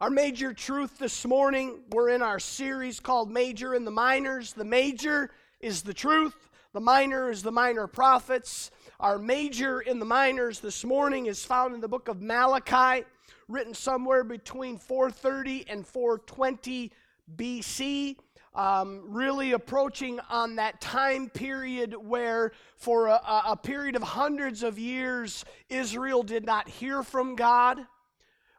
Our major truth this morning, we're in our series called Major and the Minors. The major is the truth, the minor is the minor prophets. Our major in the minors this morning is found in the book of Malachi, written somewhere between 430 and 420 BC. Um, really approaching on that time period where, for a, a period of hundreds of years, Israel did not hear from God.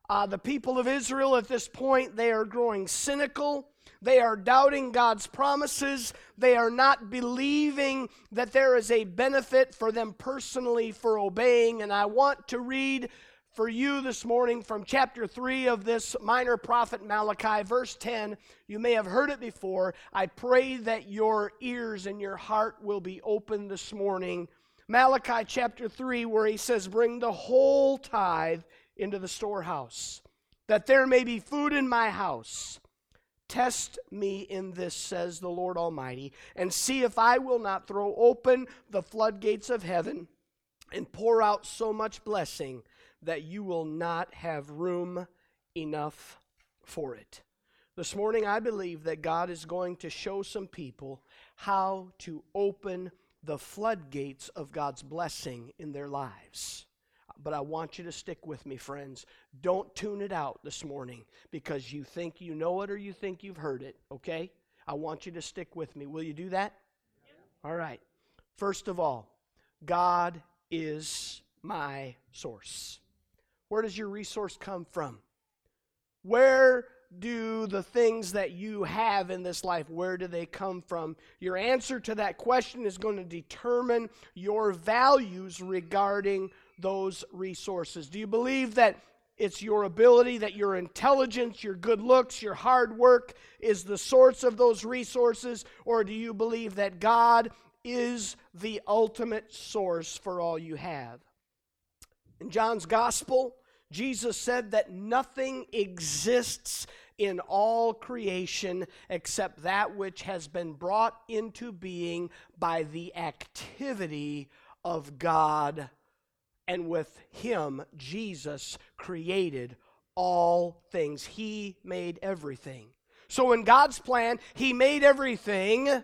Uh, the people of Israel at this point, they are growing cynical. They are doubting God's promises. They are not believing that there is a benefit for them personally for obeying. And I want to read for you this morning from chapter 3 of this minor prophet Malachi, verse 10. You may have heard it before. I pray that your ears and your heart will be open this morning. Malachi chapter 3, where he says, Bring the whole tithe into the storehouse, that there may be food in my house. Test me in this, says the Lord Almighty, and see if I will not throw open the floodgates of heaven and pour out so much blessing that you will not have room enough for it. This morning, I believe that God is going to show some people how to open the floodgates of God's blessing in their lives but I want you to stick with me, friends. Don't tune it out this morning because you think you know it or you think you've heard it, okay? I want you to stick with me. Will you do that? All right. First of all, God is my source. Where does your resource come from? Where do the things that you have in this life where do they come from your answer to that question is going to determine your values regarding those resources? Do you believe that it's your ability, that your intelligence, your good looks, your hard work is the source of those resources? Or do you believe that God is the ultimate source for all you have? In John's Gospel, Jesus said that nothing exists in all creation except that which has been brought into being by the activity of God and with him, Jesus created all things. He made everything. So, in God's plan, He made everything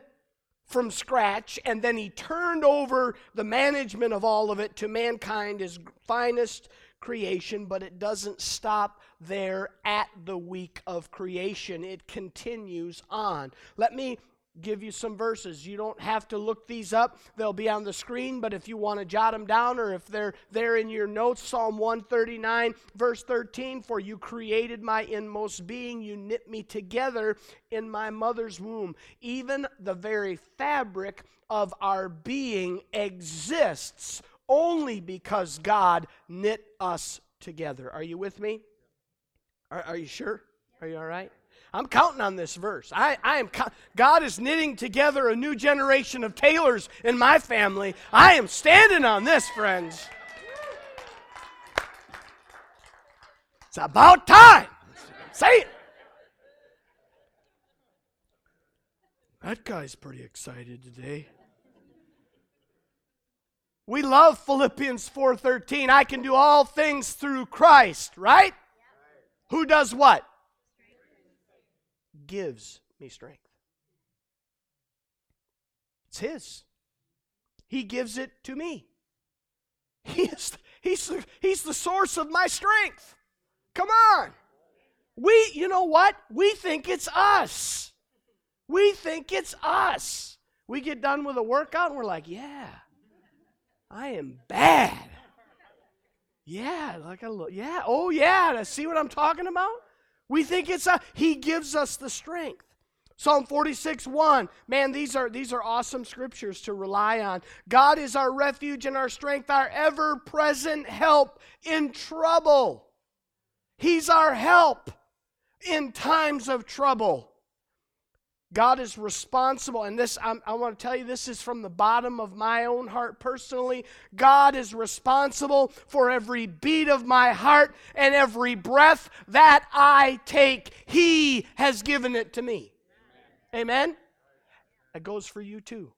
from scratch, and then He turned over the management of all of it to mankind, His finest creation, but it doesn't stop there at the week of creation. It continues on. Let me give you some verses. You don't have to look these up, they'll be on the screen, but if you want to jot them down or if they're there in your notes, Psalm 139, verse 13 For you created my inmost being, you knit me together in my mother's womb. Even the very fabric of our being exists only because God knit us together. Are you with me? Are, are you sure? Are you all right? I'm counting on this verse. I, I am God is knitting together a new generation of tailors in my family. I am standing on this, friends. It's about time. Say it. That guy's pretty excited today. We love Philippians 4:13. I can do all things through Christ, right? Who does what? Gives me strength. It's His. He gives it to me. He is, he's, he's the source of my strength. Come on. We, you know what? We think it's us. We think it's us. We get done with a workout and we're like, yeah, I am bad. Yeah, like a little, yeah, oh yeah, see what I'm talking about? We think it's a, He gives us the strength. Psalm 46, 1. Man, these are, these are awesome scriptures to rely on. God is our refuge and our strength, our ever present help in trouble. He's our help in times of trouble. God is responsible, and this, I'm, i want to tell you, this is from the bottom of my own heart personally. God is responsible for every beat of my heart and every breath that I take. He has given it to me. Amen? That goes for you too.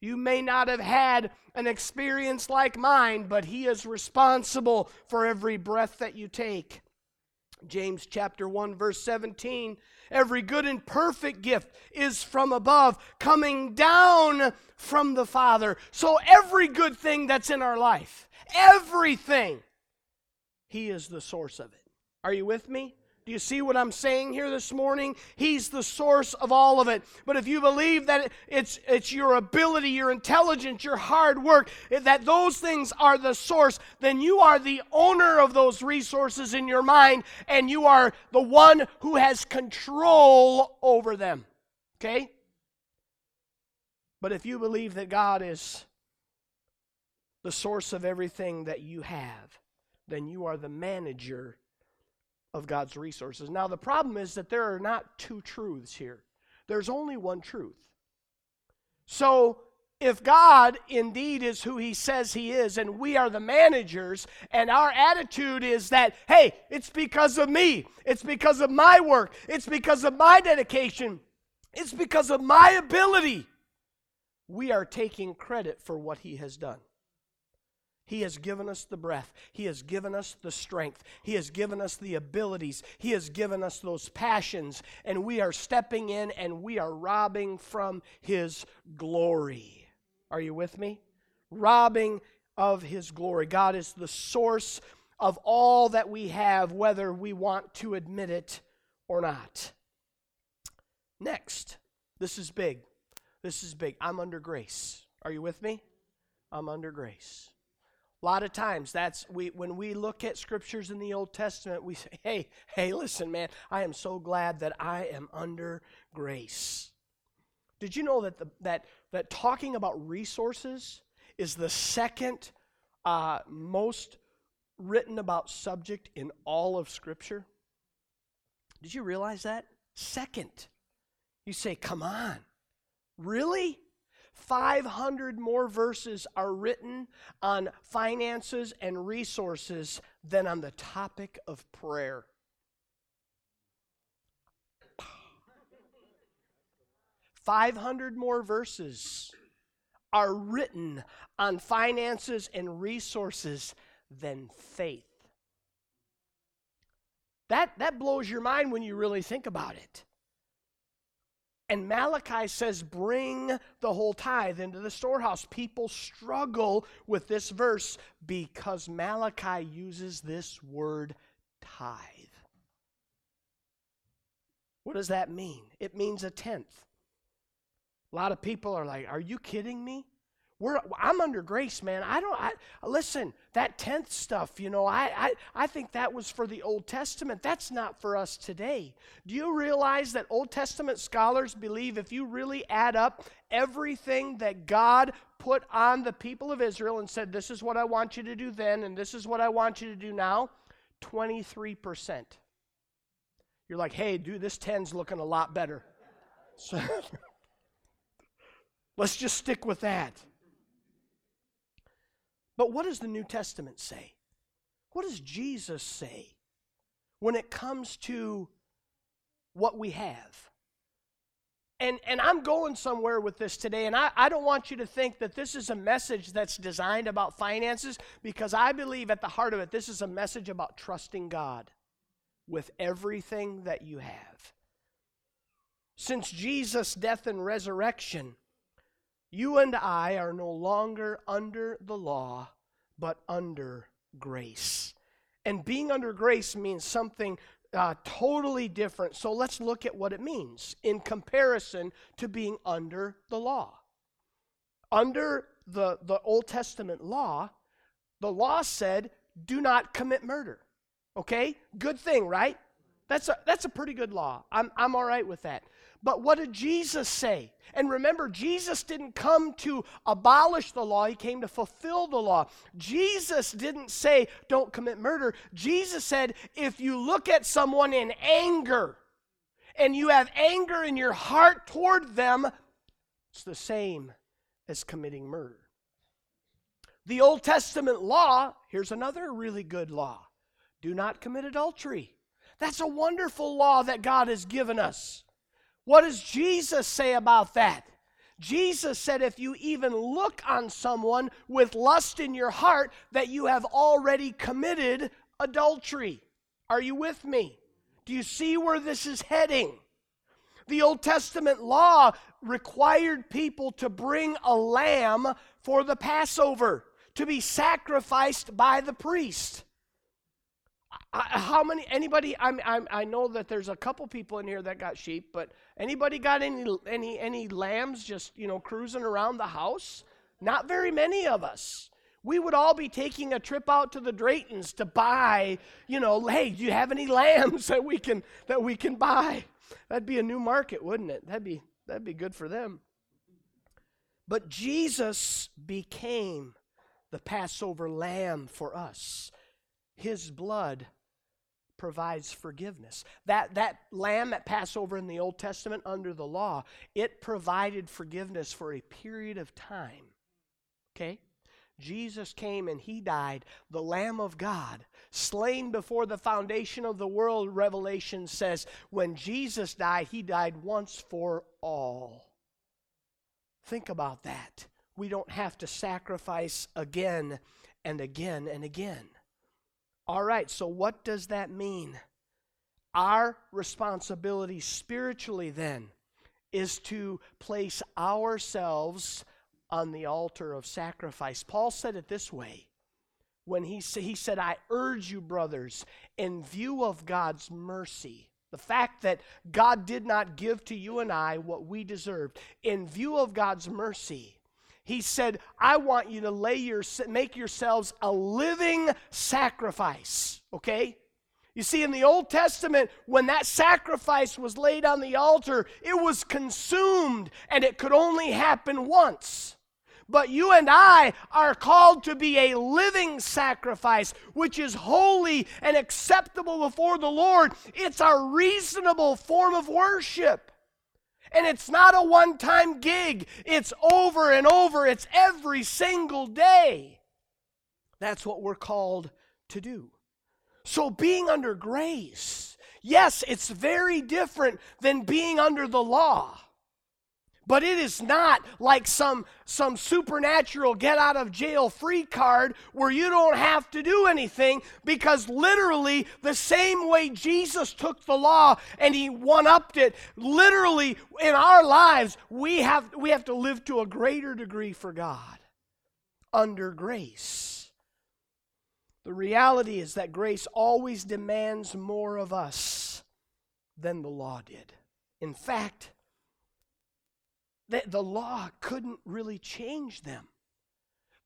You may not have had an experience like mine, but He is responsible for every breath that you take. James chapter 1 verse 17 every good and perfect gift is from above coming down from the father. So every good thing that's in our life everything he is the source of it. Are you with me do you see what I'm saying here this morning? He's the source of all of it. But if you believe that it's, it's your ability, your intelligence, your hard work, that those things are the source, then you are the owner of those resources in your mind, and you are the one who has control over them. Okay? But if you believe that God is the source of everything that you have, then you are the manager of God's resources. Now, the problem is that there are not two truths here, there's only one truth. So, if God indeed is who He says He is, and we are the managers, and our attitude is that, hey, it's because of me, it's because of my work, it's because of my dedication, it's because of my ability, we are taking credit for what He has done. He has given us the breath. He has given us the strength. He has given us the abilities. He has given us those passions. And we are stepping in and we are robbing from His glory. Are you with me? Robbing of His glory. God is the source of all that we have, whether we want to admit it or not. Next, this is big. This is big. I'm under grace. Are you with me? I'm under grace. A lot of times that's we when we look at scriptures in the Old Testament, we say, "Hey, hey, listen, man, I am so glad that I am under grace." Did you know that the, that that talking about resources is the second uh, most written about subject in all of Scripture? Did you realize that? Second. You say, "Come on, really?" 500 more verses are written on finances and resources than on the topic of prayer. Five hundred more verses are written on finances and resources than faith. That, that blows your mind when you really think about it. And Malachi says, Bring the whole tithe into the storehouse. People struggle with this verse because Malachi uses this word tithe. What does that mean? It means a tenth. A lot of people are like, Are you kidding me? We're, I'm under grace, man. I don't. I, listen. That tenth stuff, you know, I, I I think that was for the Old Testament. That's not for us today. Do you realize that Old Testament scholars believe if you really add up everything that God put on the people of Israel and said, "This is what I want you to do then, and this is what I want you to do now," twenty-three percent. You're like, "Hey, dude, this ten's looking a lot better." So let's just stick with that. But what does the New Testament say? What does Jesus say when it comes to what we have? And, and I'm going somewhere with this today, and I, I don't want you to think that this is a message that's designed about finances, because I believe at the heart of it, this is a message about trusting God with everything that you have. Since Jesus' death and resurrection, you and I are no longer under the law, but under grace. And being under grace means something uh, totally different. So let's look at what it means in comparison to being under the law. Under the, the Old Testament law, the law said, do not commit murder. Okay? Good thing, right? That's a, that's a pretty good law. I'm, I'm all right with that. But what did Jesus say? And remember, Jesus didn't come to abolish the law, he came to fulfill the law. Jesus didn't say, don't commit murder. Jesus said, if you look at someone in anger and you have anger in your heart toward them, it's the same as committing murder. The Old Testament law, here's another really good law do not commit adultery. That's a wonderful law that God has given us. What does Jesus say about that? Jesus said, if you even look on someone with lust in your heart, that you have already committed adultery. Are you with me? Do you see where this is heading? The Old Testament law required people to bring a lamb for the Passover to be sacrificed by the priest. How many anybody I'm, I'm, i know that there's a couple people in here that got sheep but anybody got any any any lambs just you know cruising around the house? Not very many of us. We would all be taking a trip out to the draytons to buy you know hey do you have any lambs that we can that we can buy? That'd be a new market wouldn't it? That'd be that'd be good for them. But jesus became the Passover lamb for us. His blood provides forgiveness. That, that lamb that Passover in the Old Testament under the law, it provided forgiveness for a period of time. Okay? Jesus came and he died, the Lamb of God, slain before the foundation of the world, Revelation says. When Jesus died, he died once for all. Think about that we don't have to sacrifice again and again and again. All right, so what does that mean? Our responsibility spiritually then is to place ourselves on the altar of sacrifice. Paul said it this way when he, he said, I urge you, brothers, in view of God's mercy, the fact that God did not give to you and I what we deserved, in view of God's mercy, he said, I want you to lay your, make yourselves a living sacrifice. Okay? You see, in the Old Testament, when that sacrifice was laid on the altar, it was consumed and it could only happen once. But you and I are called to be a living sacrifice, which is holy and acceptable before the Lord. It's our reasonable form of worship. And it's not a one time gig, it's over and over, it's every single day. That's what we're called to do. So, being under grace, yes, it's very different than being under the law. But it is not like some, some supernatural get out of jail free card where you don't have to do anything because literally the same way Jesus took the law and he one upped it, literally in our lives, we have, we have to live to a greater degree for God under grace. The reality is that grace always demands more of us than the law did. In fact, the, the law couldn't really change them.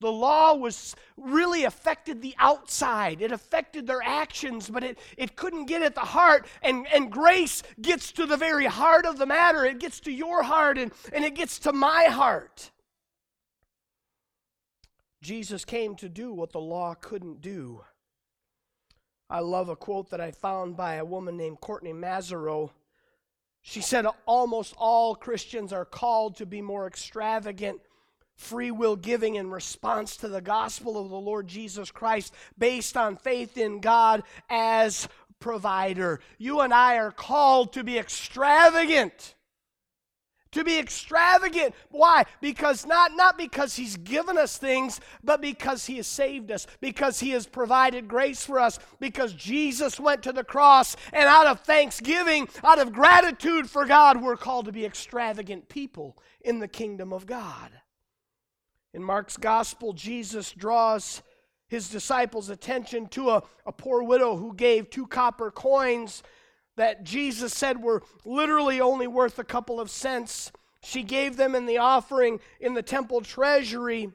The law was really affected the outside. It affected their actions, but it, it couldn't get at the heart. And, and grace gets to the very heart of the matter. It gets to your heart and, and it gets to my heart. Jesus came to do what the law couldn't do. I love a quote that I found by a woman named Courtney Mazerow. She said almost all Christians are called to be more extravagant, free will giving in response to the gospel of the Lord Jesus Christ based on faith in God as provider. You and I are called to be extravagant to be extravagant. Why? Because not, not because he's given us things, but because he has saved us, because he has provided grace for us, because Jesus went to the cross, and out of thanksgiving, out of gratitude for God, we're called to be extravagant people in the kingdom of God. In Mark's gospel, Jesus draws his disciples' attention to a, a poor widow who gave two copper coins that Jesus said were literally only worth a couple of cents. She gave them in the offering in the temple treasury.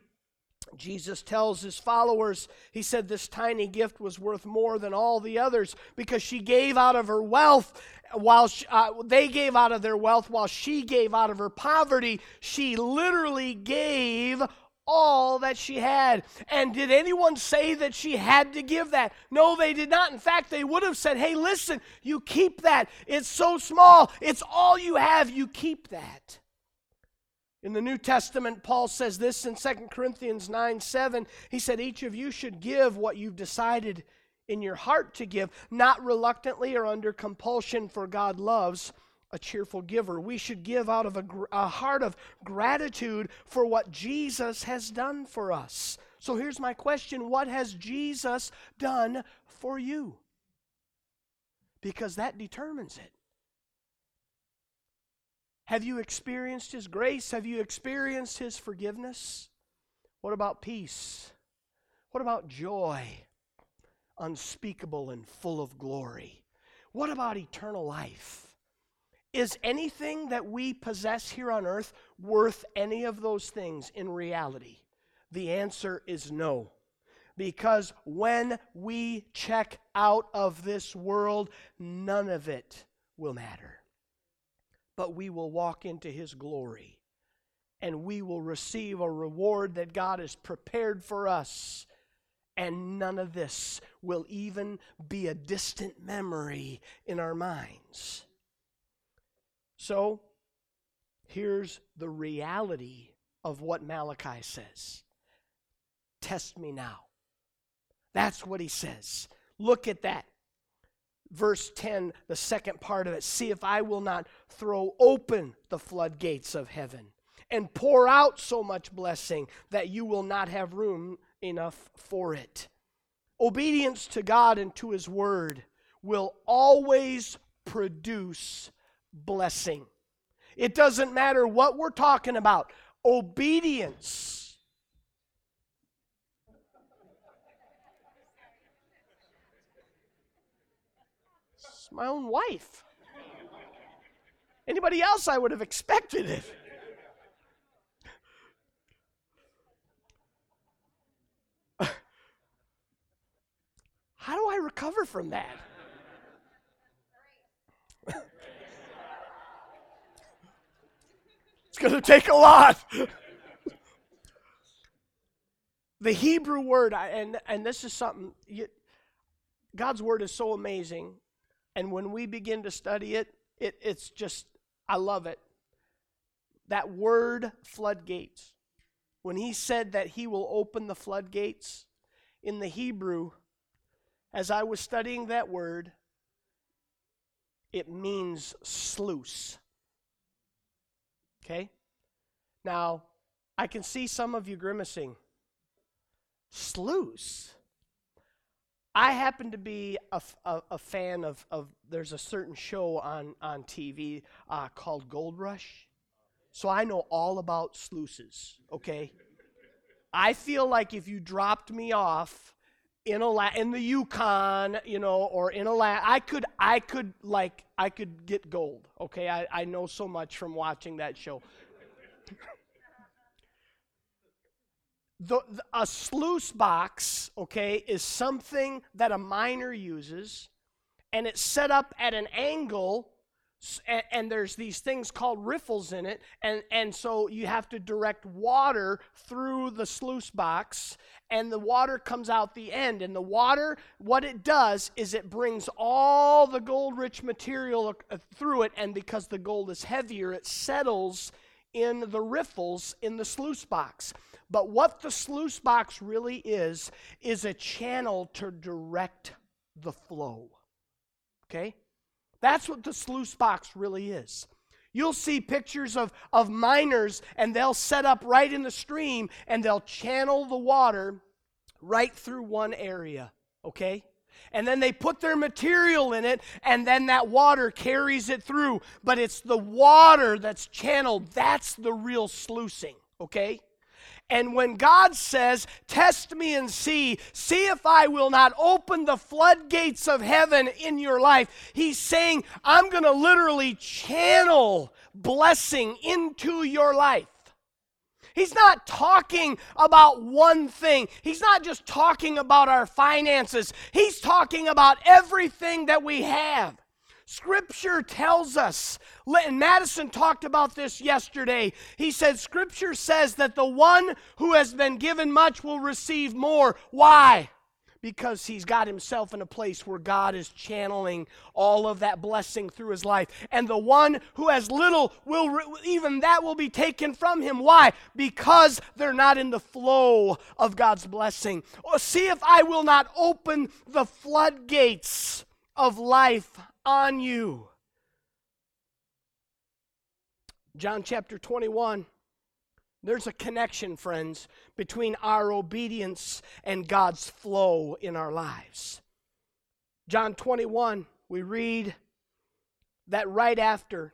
Jesus tells his followers, he said this tiny gift was worth more than all the others because she gave out of her wealth while she, uh, they gave out of their wealth while she gave out of her poverty. She literally gave all that she had. And did anyone say that she had to give that? No, they did not. In fact, they would have said, hey, listen, you keep that. It's so small, it's all you have. You keep that. In the New Testament, Paul says this in 2 Corinthians 9 7. He said, Each of you should give what you've decided in your heart to give, not reluctantly or under compulsion, for God loves a cheerful giver. We should give out of a, a, heart of gratitude for what Jesus has done for us. So here's my question What has Jesus done for you? because that determines it. Have you experienced His grace? Have you experienced His forgiveness? What about peace? What about joy? Unspeakable and full of glory. What about eternal life? Is anything that we possess here on earth worth any of those things in reality? The answer is no. Because when we check out of this world, none of it will matter. But we will walk into His glory and we will receive a reward that God has prepared for us. And none of this will even be a distant memory in our minds. So, here's the reality of what Malachi says Test me now. That's what he says. Look at that. Verse 10, the second part of it. See if I will not throw open the floodgates of heaven and pour out so much blessing that you will not have room enough for it. Obedience to God and to His Word will always produce blessing. It doesn't matter what we're talking about, obedience. My own wife. Anybody else, I would have expected it. How do I recover from that? Going to take a lot. the Hebrew word, and, and this is something, you, God's word is so amazing. And when we begin to study it, it, it's just, I love it. That word, floodgates, when he said that he will open the floodgates, in the Hebrew, as I was studying that word, it means sluice. Okay? Now, I can see some of you grimacing. Sluice? I happen to be a, a, a fan of, of, there's a certain show on, on TV uh, called Gold Rush. So I know all about sluices, okay? I feel like if you dropped me off in a in the Yukon, you know, or in a la- I could I could like I could get gold. Okay, I, I know so much from watching that show. the, the, a sluice box, okay, is something that a miner uses, and it's set up at an angle and, and, there's these things called riffles in it and, and so you have to direct water through the sluice box and the water comes out the end and the water what it does is it brings all the gold rich material uh, through it and because the gold is heavier it settles in the riffles in the sluice box. But what the sluice box really is is a channel to direct the flow. Okay that's what the sluice box really is. You'll see pictures of, of miners, and they'll set up right in the stream and they'll channel the water right through one area, okay? And then they put their material in it, and then that water carries it through. But it's the water that's channeled, that's the real sluicing, okay? And when God says, Test me and see, see if I will not open the floodgates of heaven in your life, He's saying, I'm going to literally channel blessing into your life. He's not talking about one thing. He's not just talking about our finances. He's talking about everything that we have. Scripture tells us, and Madison talked about this yesterday. He said, Scripture says that the one who has been given much will receive more. Why? Because he's got himself in a place where God is channeling all of that blessing through his life. And the one who has little will, even that will be taken from him. Why? Because they're not in the flow of God's blessing. Or see if I will not open the floodgates of life on you. John chapter 21. There's a connection, friends, between our obedience and God's flow in our lives. John 21, we read that right after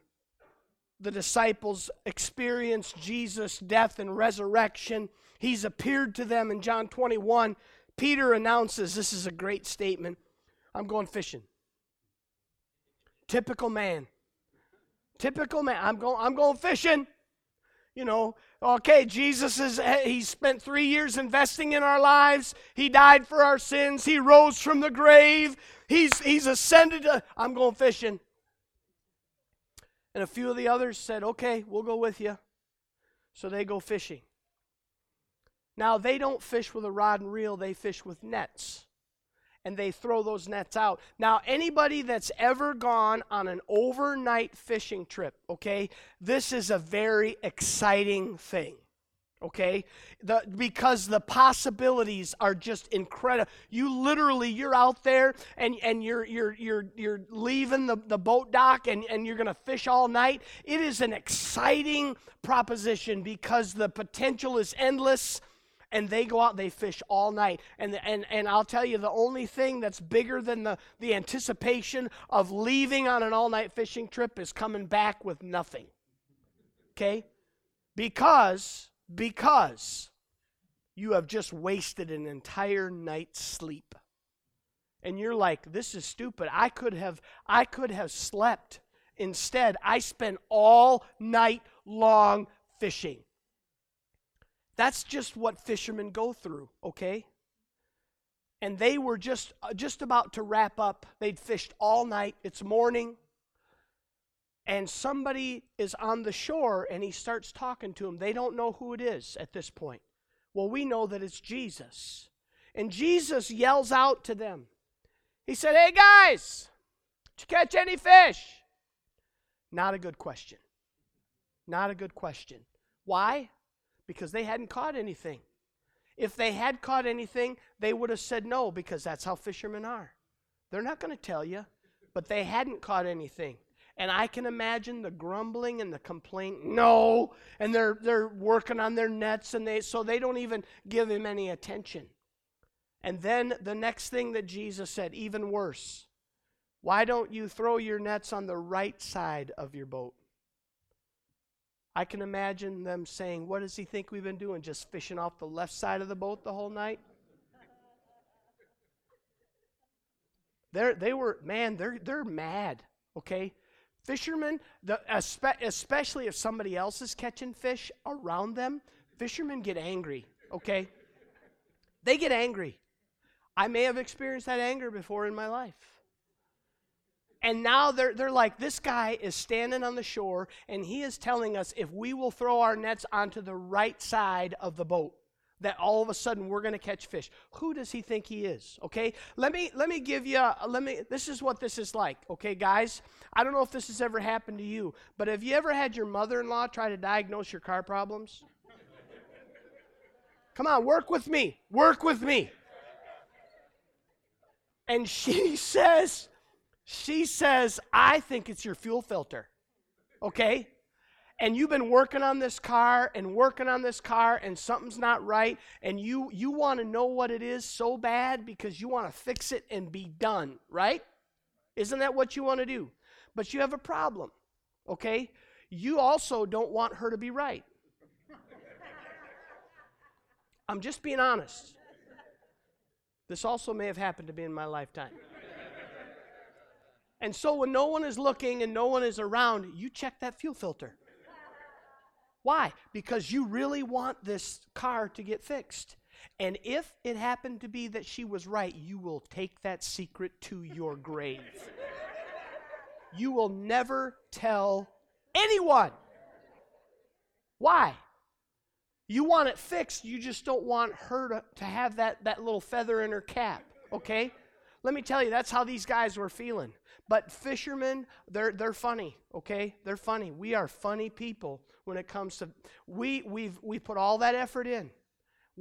the disciples experienced Jesus' death and resurrection, he's appeared to them in John 21. Peter announces this is a great statement I'm going fishing. Typical man. Typical man. I'm going, I'm going fishing. You know, okay, Jesus is, he spent three years investing in our lives. He died for our sins. He rose from the grave. He's, he's ascended. To, I'm going fishing. And a few of the others said, okay, we'll go with you. So they go fishing. Now, they don't fish with a rod and reel, they fish with nets and they throw those nets out. Now, anybody that's ever gone on an overnight fishing trip, okay, this is a very exciting thing. Okay? The, because the possibilities are just incredible. You literally you're out there and, and you're you're you're you're leaving the, the boat dock and, and you're gonna fish all night. It is an exciting proposition because the potential is endless and they go out they fish all night. And, and, and i'll tell you the only thing that's bigger than the, the anticipation of leaving on an all-night fishing trip is coming back with nothing. Okay? Because because you have just wasted an entire night's sleep. And you're like this is stupid. I could have i could have slept. Instead i spent all night long fishing that's just what fishermen go through, okay? And they were just uh, just about to wrap up. They'd fished all night. It's morning. And somebody is on the shore and he starts talking to them. They don't know who it is at this point. Well, we know that it's Jesus. And Jesus yells out to them. He said, Hey guys, did you catch any fish? Not a good question. Not a good question. Why? Because they hadn't caught anything. If they had caught anything, they would have said no because that's how fishermen are. They're not going to tell you, but they hadn't caught anything. And I can imagine the grumbling and the complaint, no, and they're they're working on their nets and they so they don't even give him any attention. And then the next thing that Jesus said, even worse. Why don't you throw your nets on the right side of your boat? I can imagine them saying, What does he think we've been doing? Just fishing off the left side of the boat the whole night? They're, they were, man, they're, they're mad, okay? Fishermen, the, especially if somebody else is catching fish around them, fishermen get angry, okay? They get angry. I may have experienced that anger before in my life. And now they're, they're like, this guy is standing on the shore and he is telling us if we will throw our nets onto the right side of the boat, that all of a sudden we're going to catch fish. Who does he think he is? Okay? Let me let me give you let me this is what this is like. Okay, guys? I don't know if this has ever happened to you, but have you ever had your mother-in-law try to diagnose your car problems? Come on, work with me. Work with me. And she says, she says, I think it's your fuel filter. Okay? And you've been working on this car and working on this car and something's not right and you you want to know what it is so bad because you want to fix it and be done, right? Isn't that what you want to do? But you have a problem. Okay? You also don't want her to be right. I'm just being honest. This also may have happened to me in my lifetime. And so when no one is looking and no one is around, you check that fuel filter. Why? Because you really want this car to get fixed. And if it happened to be that she was right, you will take that secret to your grave. you will never tell anyone. Why? You want it fixed, you just don't want her to, to have that, that little feather in her cap, okay? Let me tell you, that's how these guys were feeling. But fishermen, they're, they're funny, okay? They're funny. We are funny people when it comes to, we, we've, we put all that effort in,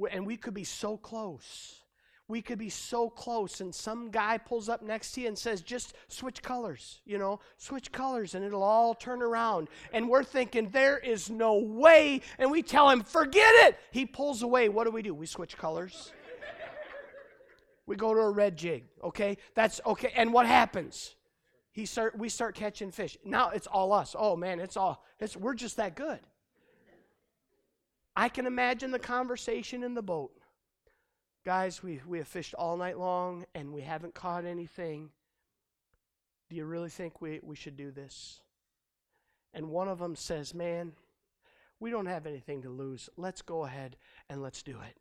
and we could be so close. We could be so close, and some guy pulls up next to you and says, just switch colors, you know, switch colors, and it'll all turn around. And we're thinking, there is no way. And we tell him, forget it. He pulls away. What do we do? We switch colors. We go to a red jig, okay? That's okay. And what happens? he start, we start catching fish. Now it's all us. Oh man, it's all, it's, we're just that good. I can imagine the conversation in the boat. Guys, we, we have fished all night long and we haven't caught anything. Do you really think we, we should do this? And one of them says, Man, we don't have anything to lose. Let's go ahead and let's do it.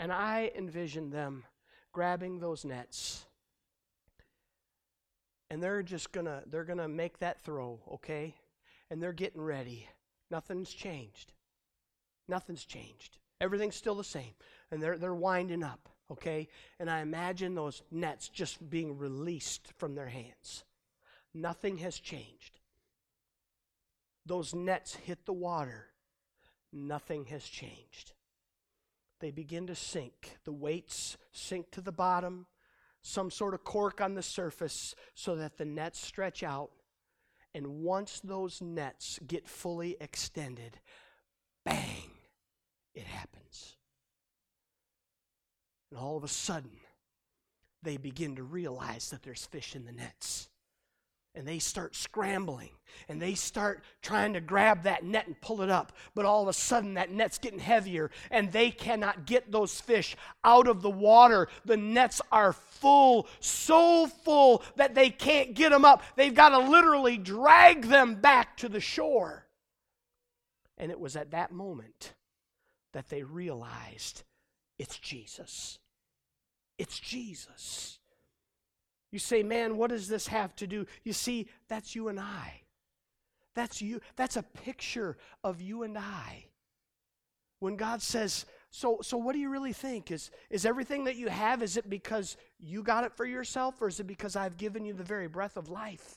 And I envision them grabbing those nets. And they're just gonna they're gonna make that throw okay? And they're getting ready. Nothing's changed. Nothing's changed. Everything's still the same. And they're they're winding up okay? And i imagine those nets just being released from their hands. Nothing has changed. Those nets hit the water. Nothing has changed they begin to sink the weights sink to the bottom some sort of cork on the surface so that the nets stretch out. And once those nets get fully extended, bang, it happens. And all of a sudden, they begin to realize that there's fish in the nets and they start scrambling and they start trying to grab that net and pull it up. But all of a sudden, that net's getting heavier and they cannot get those fish out of the water. The nets are full, so full that they can't get them up. They've got to literally drag them back to the shore. And it was at that moment that they realized it's Jesus. It's Jesus. You say, man, what does this have to do? You see, that's you and I. That's you. That's a picture of you and I. When God says, so, so what do you really think? Is, is everything that you have, is it because you got it for yourself, or is it because I've given you the very breath of life?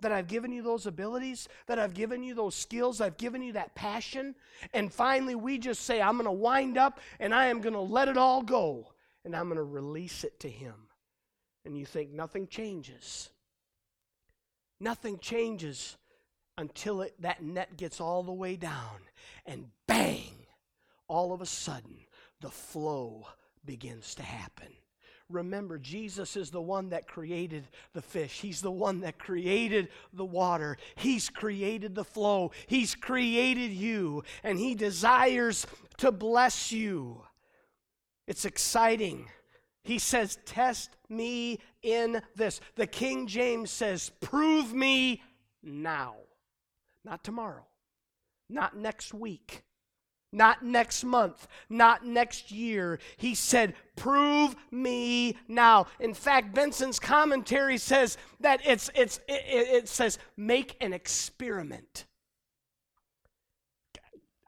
That I've given you those abilities, that I've given you those skills, I've given you that passion. And finally, we just say, I'm going to wind up and I am going to let it all go and I'm going to release it to Him and you think nothing changes. Nothing changes until it, that net gets all the way down, and bang, all of a sudden, the flow begins to happen. Remember, Jesus is the one that created the fish. He's the one that created the water. He's created the flow. He's created you, and He desires to bless you. It's exciting. He says, Test me in this. The King James says, Prove me now. Not tomorrow, not next week, not next month, not next year. He said, Prove me now. In fact, Benson's commentary says that it's, it's, it, it says, Make an experiment.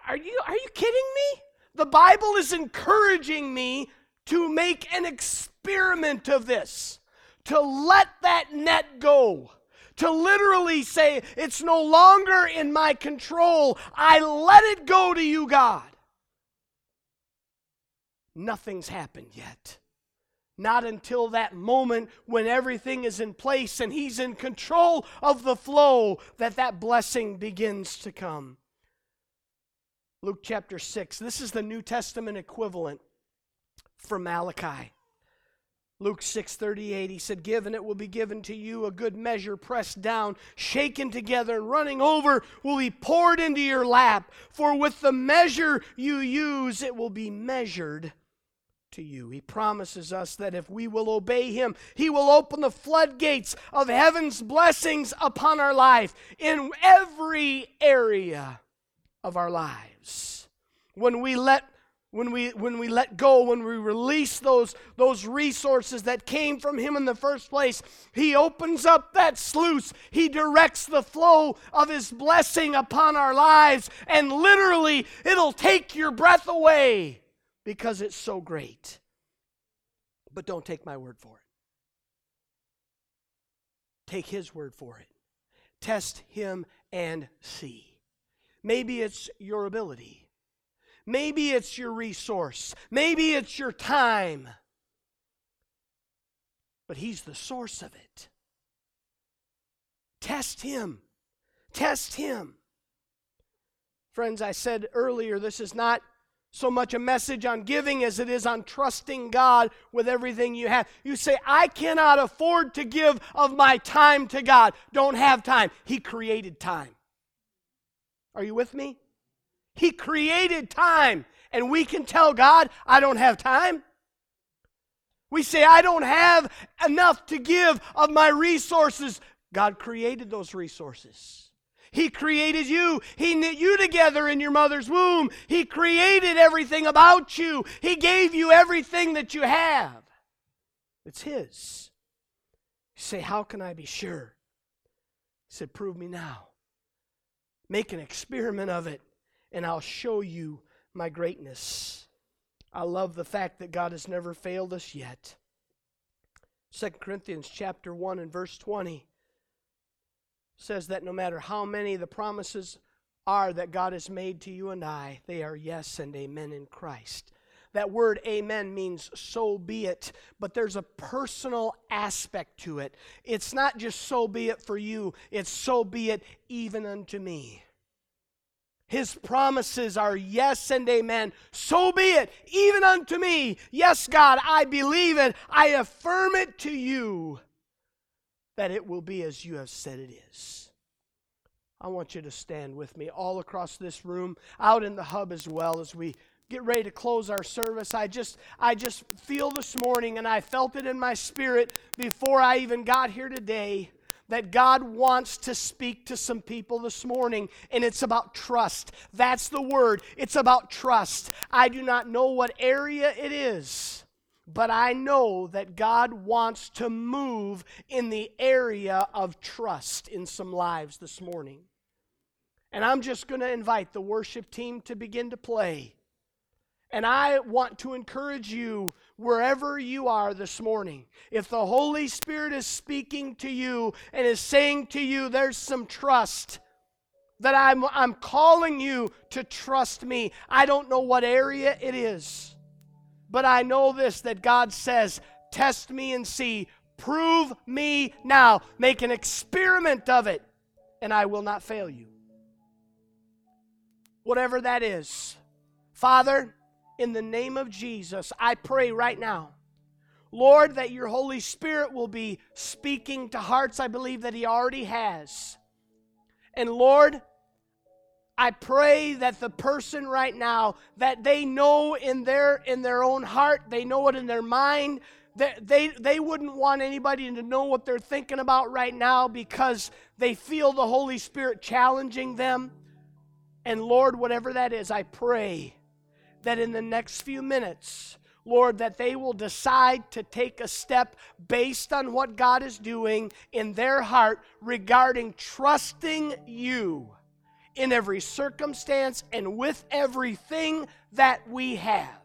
Are you, are you kidding me? The Bible is encouraging me to make an experiment of this, to let that net go, to literally say, It's no longer in my control. I let it go to you, God. Nothing's happened yet. Not until that moment when everything is in place and He's in control of the flow that that blessing begins to come. Luke chapter 6. This is the New Testament equivalent from Malachi. Luke 6:38 he said given it will be given to you a good measure pressed down shaken together and running over will be poured into your lap for with the measure you use it will be measured to you. He promises us that if we will obey him, he will open the floodgates of heaven's blessings upon our life in every area of our lives. When we let when we when we let go when we release those those resources that came from him in the first place he opens up that sluice. He directs the flow of his blessing upon our lives. And literally it'll take your breath away because it's so great. But don't take my word for it. Take his word for it. Test him and see. Maybe it's your ability Maybe it's your resource. Maybe it's your time. But He's the source of it. Test Him. Test Him. Friends, I said earlier, this is not so much a message on giving as it is on trusting God with everything you have. You say, I cannot afford to give of my time to God. Don't have time. He created time. Are you with me? He created time. And we can tell God, I don't have time. We say, I don't have enough to give of my resources. God created those resources. He created you. He knit you together in your mother's womb. He created everything about you. He gave you everything that you have. It's His. You say, How can I be sure? He said, Prove me now. Make an experiment of it, and I'll show you my greatness. I love the fact that God has never failed us yet. 2 Corinthians chapter 1 and verse 20 says that no matter how many the promises are that God has made to you and I, they are yes and amen in Christ. That word amen means so be it, but there's a personal aspect to it. It's not just so be it for you, it's so be it even unto me. His promises are yes and amen. So be it, even unto me. Yes, God, I believe it. I affirm it to you that it will be as you have said it is. I want you to stand with me all across this room, out in the hub as well as we get ready to close our service. I just I just feel this morning and I felt it in my spirit before I even got here today that God wants to speak to some people this morning, and it's about trust. That's the word. It's about trust. I do not know what area it is. But I know that God wants to move in the area of trust in some lives this morning. And I'm just going to invite the worship team to begin to play. And I want to encourage you wherever you are this morning. If the Holy Spirit is speaking to you and is saying to you, there's some trust, that I'm, I'm calling you to trust me. I don't know what area it is. But I know this that God says, Test me and see, prove me now, make an experiment of it, and I will not fail you. Whatever that is. Father, in the name of Jesus, I pray right now. Lord, that your Holy Spirit will be speaking to hearts. I believe that He already has. And Lord, I pray that the person right now that they know in their in their own heart, they know it in their mind, that they they wouldn't want anybody to know what they're thinking about right now because they feel the Holy Spirit challenging them. And Lord, whatever that is, I pray that in the next few minutes, Lord, that they will decide to take a step based on what God is doing in their heart regarding trusting you in every circumstance and with everything that we have.